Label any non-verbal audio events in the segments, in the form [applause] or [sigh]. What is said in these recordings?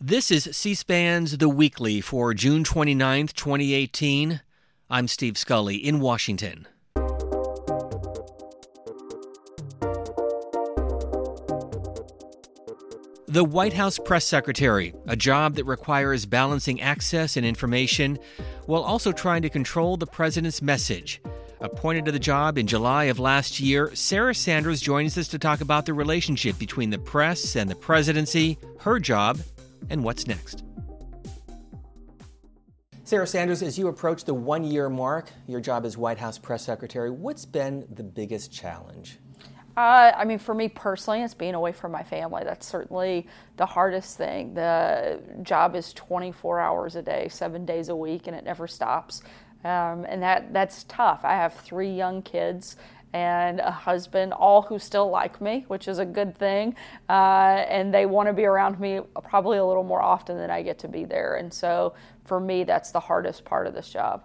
This is C SPAN's The Weekly for June 29th, 2018. I'm Steve Scully in Washington. The White House Press Secretary, a job that requires balancing access and information while also trying to control the president's message. Appointed to the job in July of last year, Sarah Sanders joins us to talk about the relationship between the press and the presidency, her job, and what's next. Sarah Sanders, as you approach the one year mark, your job as White House press secretary, what's been the biggest challenge? Uh, I mean, for me personally, it's being away from my family. That's certainly the hardest thing. The job is 24 hours a day, seven days a week, and it never stops. Um, and that, that's tough. I have three young kids, and a husband, all who still like me, which is a good thing. Uh, and they want to be around me probably a little more often than I get to be there. And so for me, that's the hardest part of this job.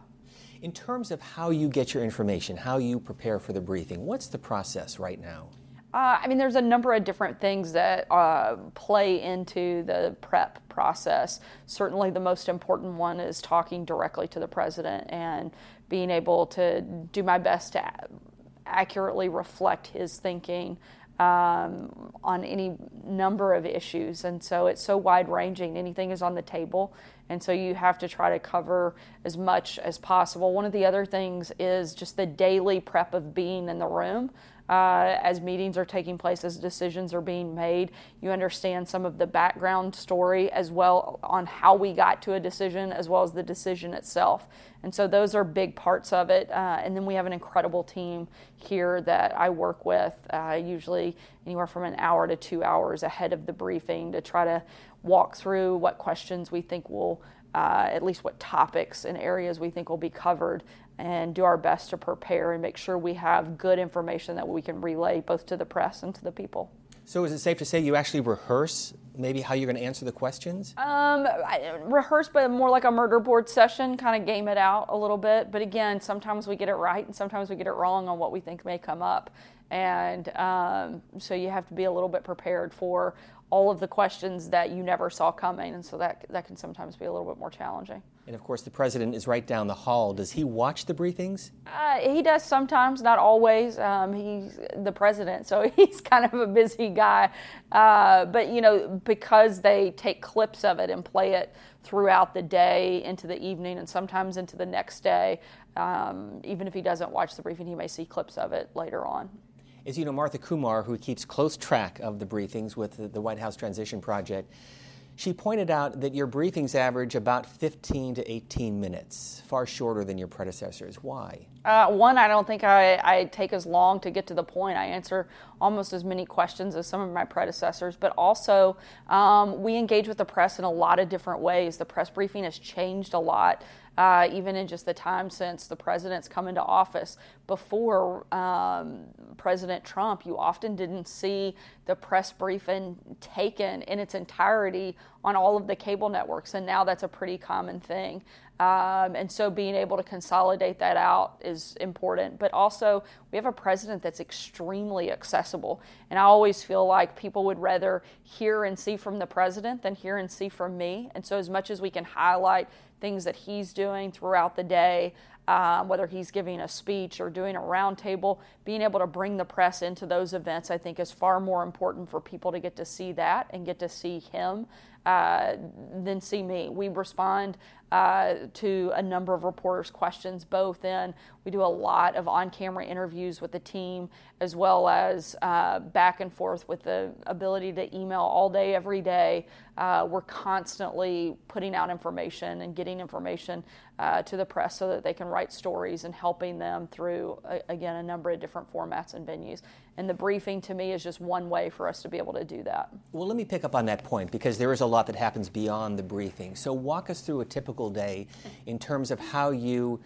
In terms of how you get your information, how you prepare for the briefing, what's the process right now? Uh, I mean, there's a number of different things that uh, play into the prep process. Certainly, the most important one is talking directly to the president and being able to do my best to accurately reflect his thinking um, on any number of issues. And so it's so wide ranging, anything is on the table. And so you have to try to cover as much as possible. One of the other things is just the daily prep of being in the room uh, as meetings are taking place, as decisions are being made. You understand some of the background story as well on how we got to a decision, as well as the decision itself. And so those are big parts of it. Uh, and then we have an incredible team here that I work with, uh, usually anywhere from an hour to two hours ahead of the briefing to try to walk through what questions we think will. Uh, at least what topics and areas we think will be covered and do our best to prepare and make sure we have good information that we can relay both to the press and to the people. So, is it safe to say you actually rehearse maybe how you're going to answer the questions? Um, I rehearse, but more like a murder board session, kind of game it out a little bit. But again, sometimes we get it right and sometimes we get it wrong on what we think may come up. And um, so you have to be a little bit prepared for all of the questions that you never saw coming. And so that, that can sometimes be a little bit more challenging. And of course, the president is right down the hall. Does he watch the briefings? Uh, he does sometimes, not always. Um, he's the president, so [laughs] he's kind of a busy guy. Uh, but, you know, because they take clips of it and play it throughout the day into the evening and sometimes into the next day, um, even if he doesn't watch the briefing, he may see clips of it later on. As you know, Martha Kumar, who keeps close track of the briefings with the White House Transition Project, she pointed out that your briefings average about 15 to 18 minutes, far shorter than your predecessors. Why? Uh, one, I don't think I, I, take as long to get to the point. I answer almost as many questions as some of my predecessors, but also um, we engage with the press in a lot of different ways. The press briefing has changed a lot uh, even in just the time since the president's come into office. Before um, President Trump, you often didn't see the press briefing taken in its entirety on all of the cable networks, and now that's a pretty common thing. Um, and so being able to consolidate that out is important. But also, we have a president that's extremely accessible. And I always feel like people would rather hear and see from the president than hear and see from me. And so, as much as we can highlight things that he's doing throughout the day, um, whether he's giving a speech or doing a roundtable, being able to bring the press into those events, I think, is far more important for people to get to see that and get to see him uh, than see me. We respond uh, to a number of reporters' questions, both in we do a lot of on camera interviews with the team, as well as uh, back and forth with the ability to email all day, every day. Uh, we're constantly putting out information and getting information uh, to the press so that they can write stories and helping them through, again, a number of different formats and venues. And the briefing to me is just one way for us to be able to do that. Well, let me pick up on that point because there is a lot that happens beyond the briefing. So, walk us through a typical day in terms of how you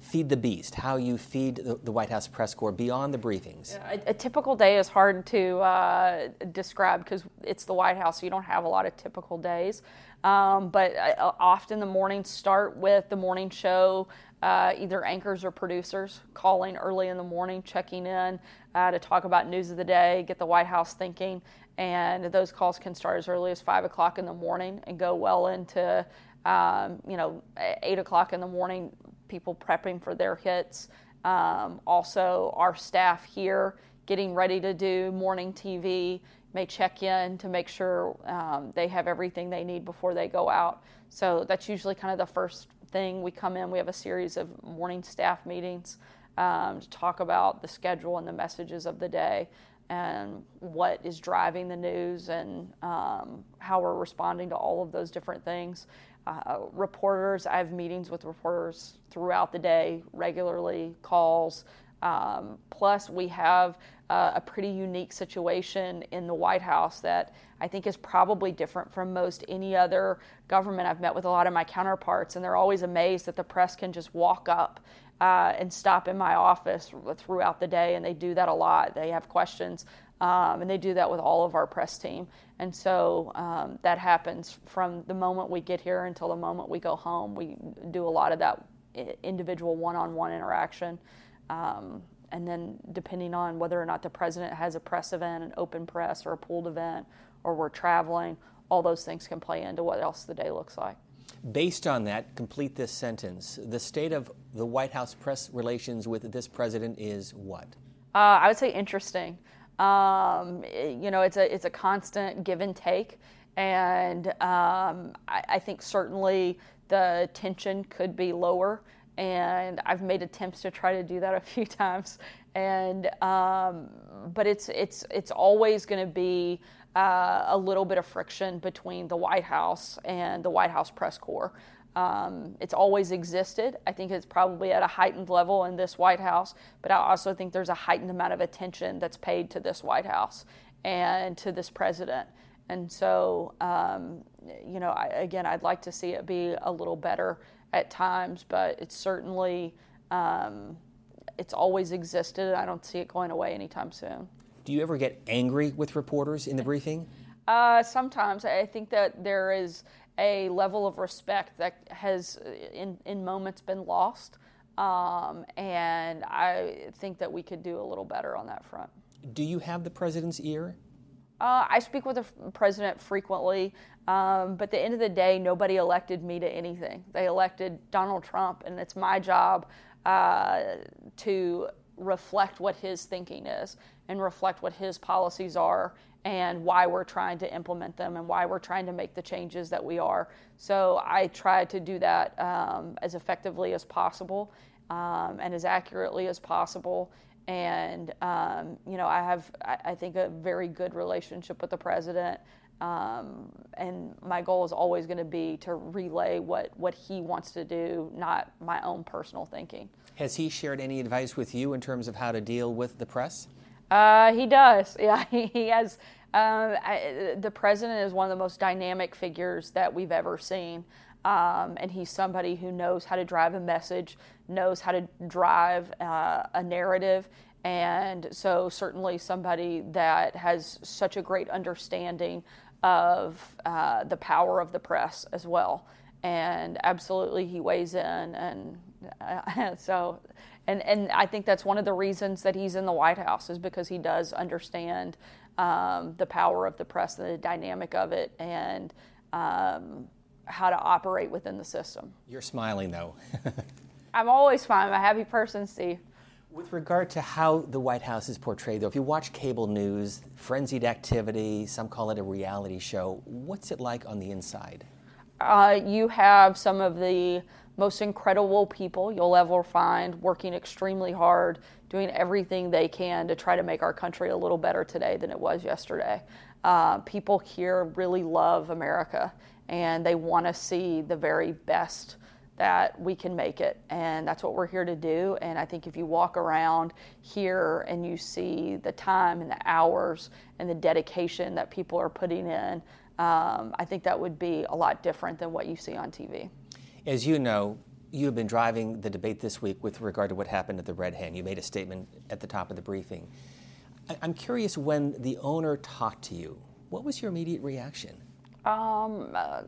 feed the beast, how you feed the, the White House press corps beyond the briefings? A, a typical day is hard to uh, describe because it's the White House, so you don't have a lot of typical days. Um, but uh, often the mornings start with the morning show, uh, either anchors or producers calling early in the morning, checking in uh, to talk about news of the day, get the White House thinking. and those calls can start as early as five o'clock in the morning and go well into um, you know eight o'clock in the morning. People prepping for their hits. Um, also, our staff here getting ready to do morning TV may check in to make sure um, they have everything they need before they go out. So that's usually kind of the first thing we come in. We have a series of morning staff meetings um, to talk about the schedule and the messages of the day and what is driving the news and um, how we're responding to all of those different things. Uh, reporters, I have meetings with reporters throughout the day, regularly, calls. Um, plus, we have uh, a pretty unique situation in the White House that I think is probably different from most any other government. I've met with a lot of my counterparts, and they're always amazed that the press can just walk up uh, and stop in my office throughout the day, and they do that a lot. They have questions, um, and they do that with all of our press team. And so um, that happens from the moment we get here until the moment we go home. We do a lot of that individual one on one interaction. Um, and then depending on whether or not the president has a press event, an open press, or a pooled event, or we're traveling, all those things can play into what else the day looks like. Based on that, complete this sentence. The state of the White House press relations with this president is what? Uh, I would say interesting. Um, you know, it's a it's a constant give and take, and um, I, I think certainly the tension could be lower and I've made attempts to try to do that a few [laughs] times. And um, but it's it's it's always going to be uh, a little bit of friction between the White House and the White House press corps. Um, it's always existed. I think it's probably at a heightened level in this White House, but I also think there's a heightened amount of attention that's paid to this White House and to this president. And so, um, you know, I, again, I'd like to see it be a little better at times, but it's certainly um, it's always existed. I don't see it going away anytime soon. Do you ever get angry with reporters in the [laughs] briefing? Uh, sometimes I think that there is a level of respect that has, in in moments, been lost, um, and I think that we could do a little better on that front. Do you have the president's ear? Uh, I speak with the president frequently, um, but at the end of the day, nobody elected me to anything. They elected Donald Trump, and it's my job uh, to reflect what his thinking is and reflect what his policies are and why we're trying to implement them and why we're trying to make the changes that we are. So I try to do that um, as effectively as possible um, and as accurately as possible and um, you know I have I, I, think a very good relationship with the president. Um, and my goal is always going to be to relay what, what he wants to do, not my own personal thinking. Has he shared any advice with you in terms of how to deal with the press? Uh, he does. [laughs] Yeah, he, he has. Um, I, the president is one of the most dynamic figures that we've ever seen. Um, and he's somebody who knows how to drive a message, knows how to drive uh, a narrative, and so certainly somebody that has such a great understanding of uh, the power of the press as well. And absolutely, he weighs in, and uh, [laughs] so, and and I think that's one of the reasons that he's in the White House is because he does understand um, the power of the press, and the dynamic of it, and um, how to operate within the system. You're smiling though. [laughs] I'm always fine. I'm a happy person, Steve. With regard to how the White House is portrayed, though, if you watch cable news, frenzied activity, some call it a reality show, what's it like on the inside? Uh, you have some of the most incredible people you'll ever find working extremely hard, doing everything they can to try to make our country a little better today than it was yesterday. Uh, people here really love America and they want to see the very best that we can make it. And that's what we're here to do. And i think if you walk around here and you see the time and the hours and the dedication that people are putting in um, i think that would be a lot different than what you see on tv as you know you have been driving the debate this week with regard to what happened at the red hen. You made a statement at the top of the briefing. I'm curious when the owner talked to you what was your immediate reaction um, uh,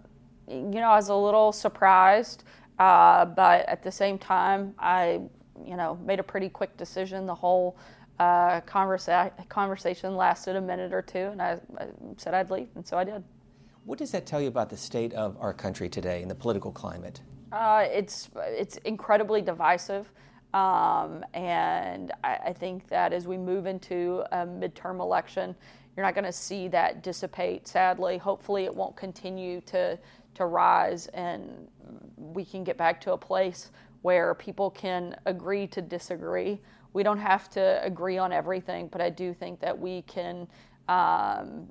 you know, I was a little surprised, uh, but at the same time, I, you know, made a pretty quick decision. The whole uh, conversa- conversation lasted a minute or two, and I, I said I'd leave, and so I did. What does that tell you about the state of our country today and the political climate? Uh, it's it's incredibly divisive, um, and I, I, think that as we move into a midterm election, you're not going to see that dissipate. Sadly, hopefully, it won't continue to to rise, and we can get back to a place where people can agree to disagree. We don't have to agree on everything, but I do think that we can um,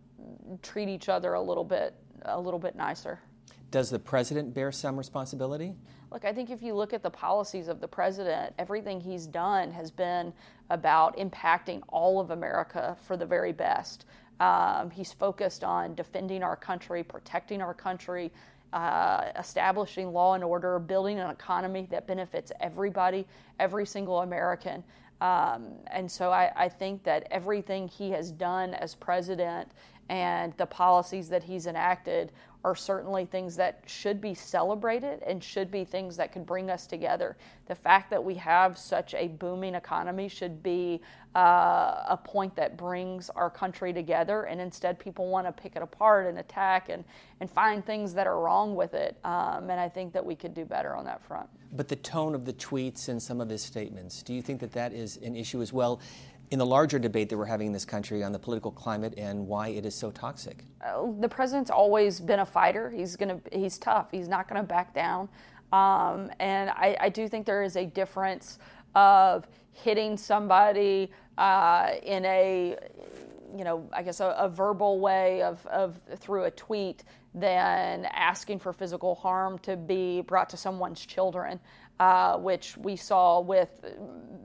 treat each other a little bit a little bit nicer. Does the president bear some responsibility? Look, I think if you look at the policies of the president, everything he's done has been about impacting all of America for the very best. Um, he's focused on defending our country, protecting our country, uh, establishing law and order, building an economy that benefits everybody, every single American. Um, and so I, I, think that everything he has done as president and the policies that he's enacted are certainly things that should be celebrated and should be things that could bring us together. The fact that we have such a booming economy should be uh, a point that brings our country together, and instead, people want to pick it apart and attack and, and find things that are wrong with it. Um, and I think that we could do better on that front. But the tone of the tweets and some of his statements, do you think that that is an issue as well? In the larger debate that we're having in this country on the political climate and why it is so toxic? Uh, the president's always been a fighter. He's gonna he's tough. He's not to back down. Um, and I, I, do think there is a difference of hitting somebody uh, in a you know, I guess a, a verbal way of, of through a tweet than asking for physical harm to be brought to someone's children uh, which we saw with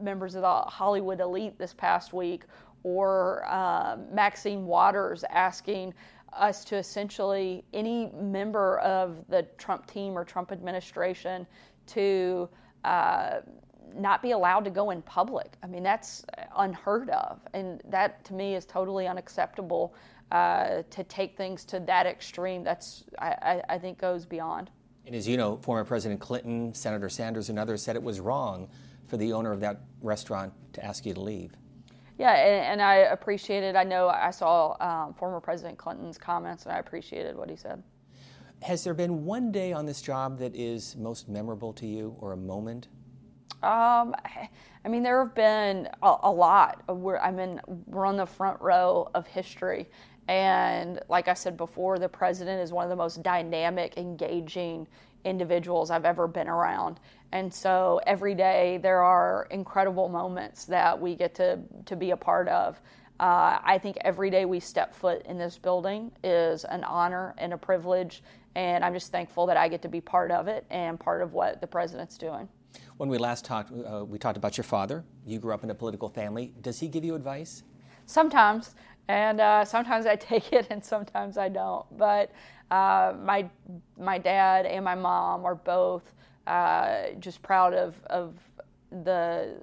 members of the Hollywood elite this past week, or uh, Maxine Waters asking us to essentially any member of the Trump team or Trump administration to uh, not be allowed to go in public. I mean, that's unheard of. And that to me is totally unacceptable uh, to take things to that extreme. That's, I, I think, goes beyond. And as you know, former President Clinton, Senator Sanders, and others said it was wrong for the owner of that restaurant to ask you to leave. Yeah, and, and I appreciated. I know I saw um, former President Clinton's comments, and I appreciated what he said. Has there been one day on this job that is most memorable to you, or a moment? Um, I mean, there have been a, a lot. We're, I mean, we're on the front row of history, and like I said before, the president is one of the most dynamic, engaging individuals I've ever been around. And so every day there are incredible moments that we get to, to be a part of. Uh, I think every day we step foot in this building is an honor and a privilege. And I'm just thankful that I get to be part of it and part of what the president's doing. When we last talked, uh, we talked about your father. You grew up in a political family. Does he give you advice? Sometimes. And uh, sometimes I [laughs] take it and sometimes I don't. But uh, my, my dad and my mom are both uh, just proud of, of the,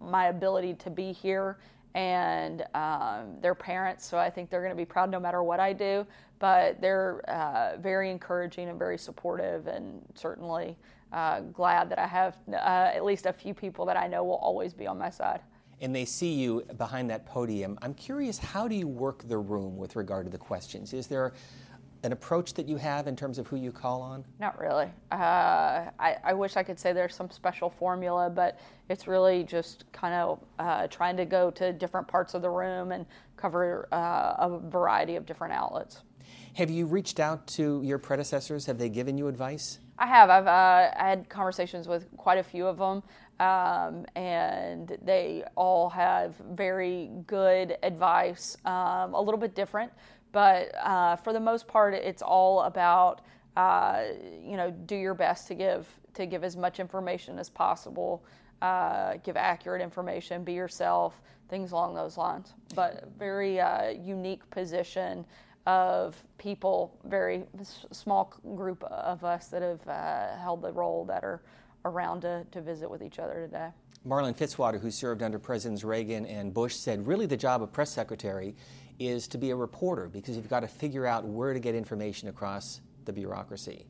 my ability to be here and um, their parents. So I think they're going to be proud no matter what I do. But they're uh, very encouraging and very supportive, and certainly uh, glad that I have uh, at least a few people that I know will always be on my side and they see you behind that podium, I'm curious, how do you work the room with regard to the questions? Is there an approach that you have in terms of who you call on? Not really. Uh, I, I, wish I could say there's some special formula, but it's really just kind of uh, trying to go to different parts of the room and cover uh, a variety of different outlets. Have you reached out to your predecessors? Have they given you advice? I have. I've uh, had conversations with quite a few of them, um, and they all have very good advice. Um, a little bit different, but uh, for the most part, it's all about uh, you know do your best to give to give as much information as possible, uh, give accurate information, be yourself, things along those lines. But very uh, unique position of people, very small group of us that have uh, held the role that are around to, to visit with each other today. Marlin Fitzwater, who served under Presidents Reagan and Bush, said really the job of press secretary is to be a reporter because you've got to figure out where to get information across the bureaucracy.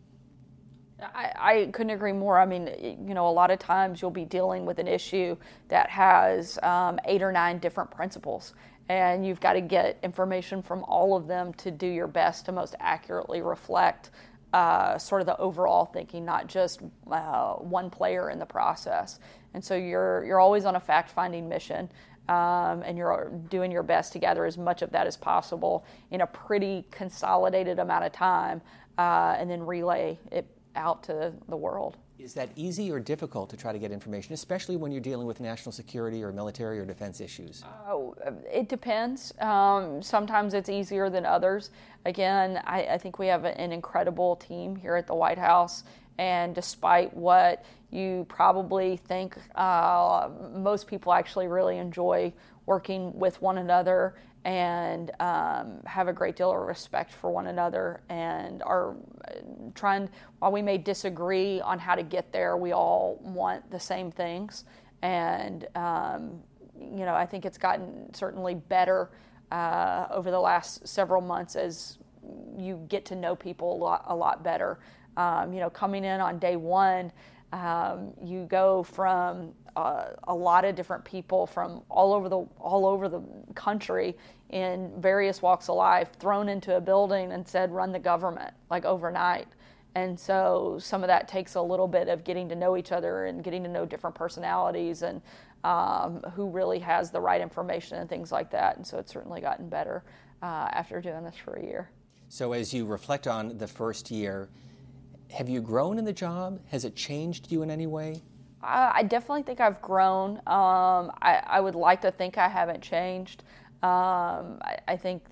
I, I, couldn't agree more. I mean, you know, a lot of times you'll be dealing with an issue that has um, eight or nine different principals, and you've got to get information from all of them to do your best to most accurately reflect uh, sort of the overall thinking, not just uh, one player in the process. And so you're you're always on a fact-finding mission. Um, and you're doing your best to gather as much of that as possible in a pretty consolidated amount of time, uh, and then relay it out to the world. Is that easy or difficult to try to get information, especially when you're dealing with national security or military or defense issues? Oh, it depends. Um, sometimes it's easier than others. Again, I, I think we have an incredible team here at the White House, and despite what you probably think, uh, most people actually really enjoy working with one another and um, have a great deal of respect for one another and are uh, trying while we may disagree on how to get there we all want the same things. And um, you know i think it's gotten certainly better uh, over the last several months as you get to know people a lot, a lot better. Um, you know coming in on day one um, you go from uh, a lot of different people from all over the all over the country in various walks of life thrown into a building and said run the government like overnight. And so some of that takes a little bit of getting to know each other and getting to know different personalities and um, who really has the right information and things like that. And so it's certainly gotten better uh, after doing this for a year. So as you reflect on the first year have you grown in the job has it changed you in any way I, definitely think I've grown. Um, I, I, would like to think I haven't changed. Um, I, I, think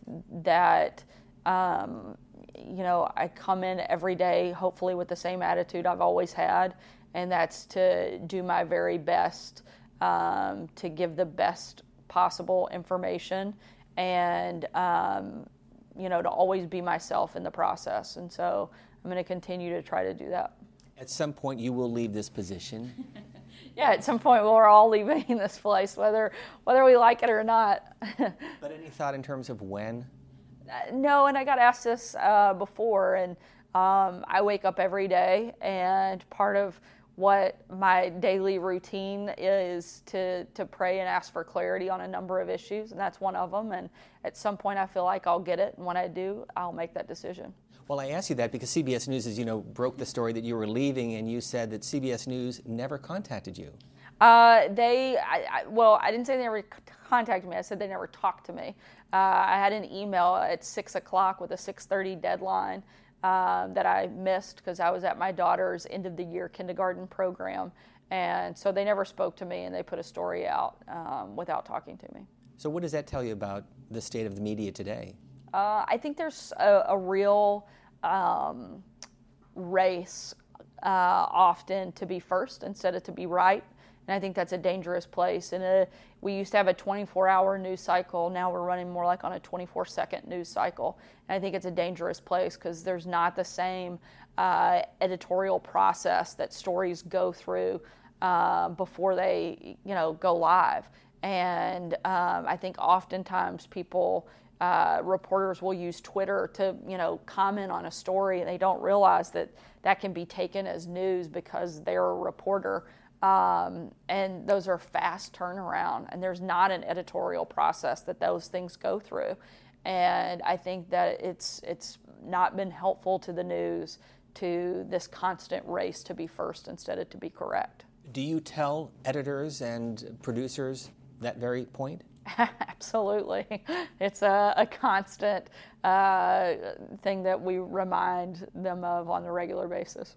that, um, you know, I come in every day hopefully with the same attitude I've always had, and that's to do my very best um, to give the best possible information and, um, you know, to always be myself in the process. And so I'm going to continue to try to do that. At some point, you will leave this position. [laughs] yeah, at some point, we're all leaving [laughs] this place, whether whether we like it or not. [laughs] but any thought in terms of when? Uh, no, and I got asked this uh, before, and um, I wake up every day, and part of what my daily routine is to to pray and ask for clarity on a number of issues, and that's one of them. And at some point, I feel like I'll get it, and when I do, I'll make that decision. Well, I asked you that because CBS News, as you know, broke the story that you were leaving, and you said that CBS News never contacted you. Uh, they, I, I, well, I didn't say they never contacted me. I said they never talked to me. Uh, I had an email at six o'clock with a six thirty deadline um, that I missed because I was at my daughter's end of the year kindergarten program, and so they never spoke to me, and they put a story out um, without talking to me. So, what does that tell you about the state of the media today? Uh, I think there's a, a real um, race uh, often to be first instead of to be right. And I think that's a dangerous place. And uh, we used to have a 24 hour news cycle. Now we're running more like on a 24 second news cycle. And I think it's a dangerous place because there's not the same uh, editorial process that stories go through uh, before they, you know, go live. And um, I think oftentimes people uh, reporters will use Twitter to, you know, comment on a story, and they don't realize that that can be taken as news because they're a reporter. Um, and those are fast turnaround, and there's not an editorial process that those things go through. And I think that it's it's not been helpful to the news to this constant race to be first instead of to be correct. Do you tell editors and producers that very point? [laughs] Absolutely. [laughs] It's a, a constant uh, thing that we remind them of on a regular basis.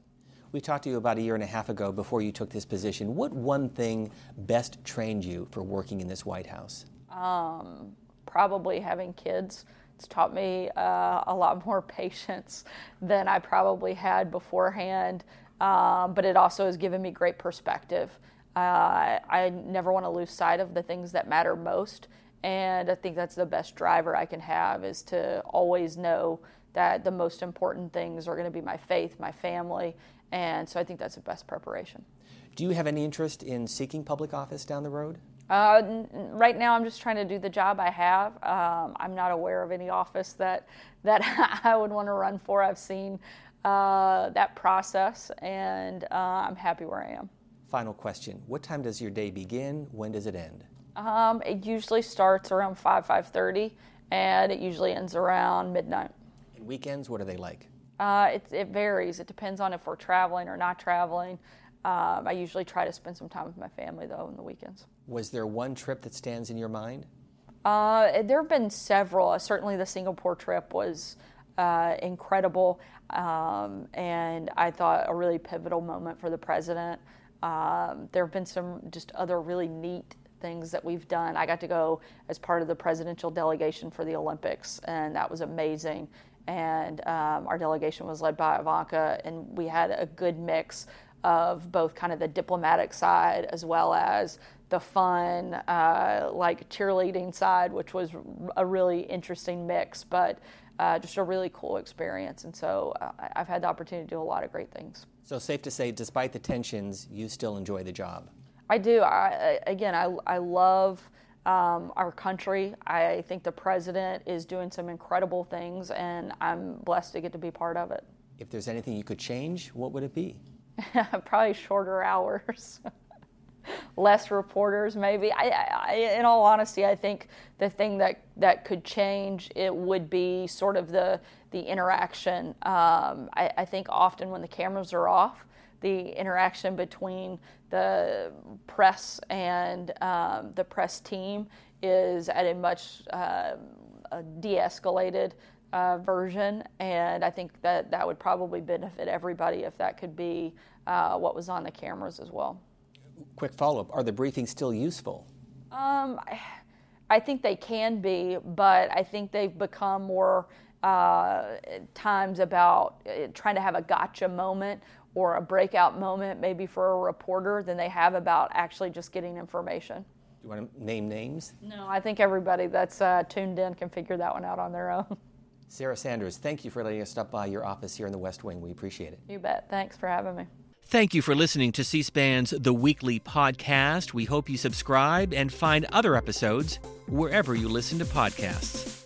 We talked to you about a year and a half ago before you took this position. What one thing best trained you for working in this White House? Um, probably having kids. It's taught me uh, a lot more [laughs] patience than I probably had beforehand, um, but it also has given me great perspective. Uh, I never want to lose sight of the things that matter most. And I think that's the best driver I can have is to always know that the most important things are going to be my faith, my family. And so I think that's the best preparation. Do you have any interest in seeking public office down the road? Uh, right now, I'm just trying to do the job I have. Um, I'm not aware of any office that that [laughs] I would want to run for. I've seen uh, that process, and uh, I'm happy where I am. Final question: What time does your day begin? When does it end? Um, it usually starts around five five thirty, and it usually ends around midnight. And weekends, what are they like? Uh, it, it varies. It depends on if we're traveling or not traveling. Um, I usually try to spend some time with my family though on the weekends. Was there one trip that stands in your mind? Uh, there have been several. Uh, certainly, the Singapore trip was uh, incredible, um, and I thought a really pivotal moment for the president. Um, there have been some just other really neat things that we've done. I got to go as part of the presidential delegation for the Olympics, and that was amazing. And um, our delegation was led by Ivanka, and we had a good mix of both kind of the diplomatic side as well as the fun, uh, like cheerleading side, which was a really interesting mix, but uh, just a really cool experience. And so uh, I've had the opportunity to do a lot of great things. So, safe to say, despite the tensions, you still enjoy the job? I do. I, again, I, I love um, our country. I think the president is doing some incredible things, and I'm blessed to get to be part of it. If there's anything you could change, what would it be? [laughs] Probably shorter hours. [laughs] less reporters maybe. I, I, in all honesty i think the thing that, that could change it would be sort of the the interaction. Um, I, I, think often when the cameras are off the interaction between the press and um, the press team is at a much uh, a de-escalated uh, version, and I think that that would probably benefit everybody if that could be uh, what was on the cameras as well. Quick follow up: Are the briefings still useful? Um, I think they can be, but I think they've become more uh, times about uh, trying to have a gotcha moment or a breakout moment, maybe for a reporter, than they have about actually just getting information. Do you want to name names? No, I think everybody that's uh, tuned in can figure that one out on their own. [laughs] Sarah Sanders, thank you for letting us stop by your office here in the West Wing. We appreciate it. You bet. Thanks for having me. Thank you for listening to C SPAN's The Weekly Podcast. We hope you subscribe and find other episodes wherever you listen to podcasts.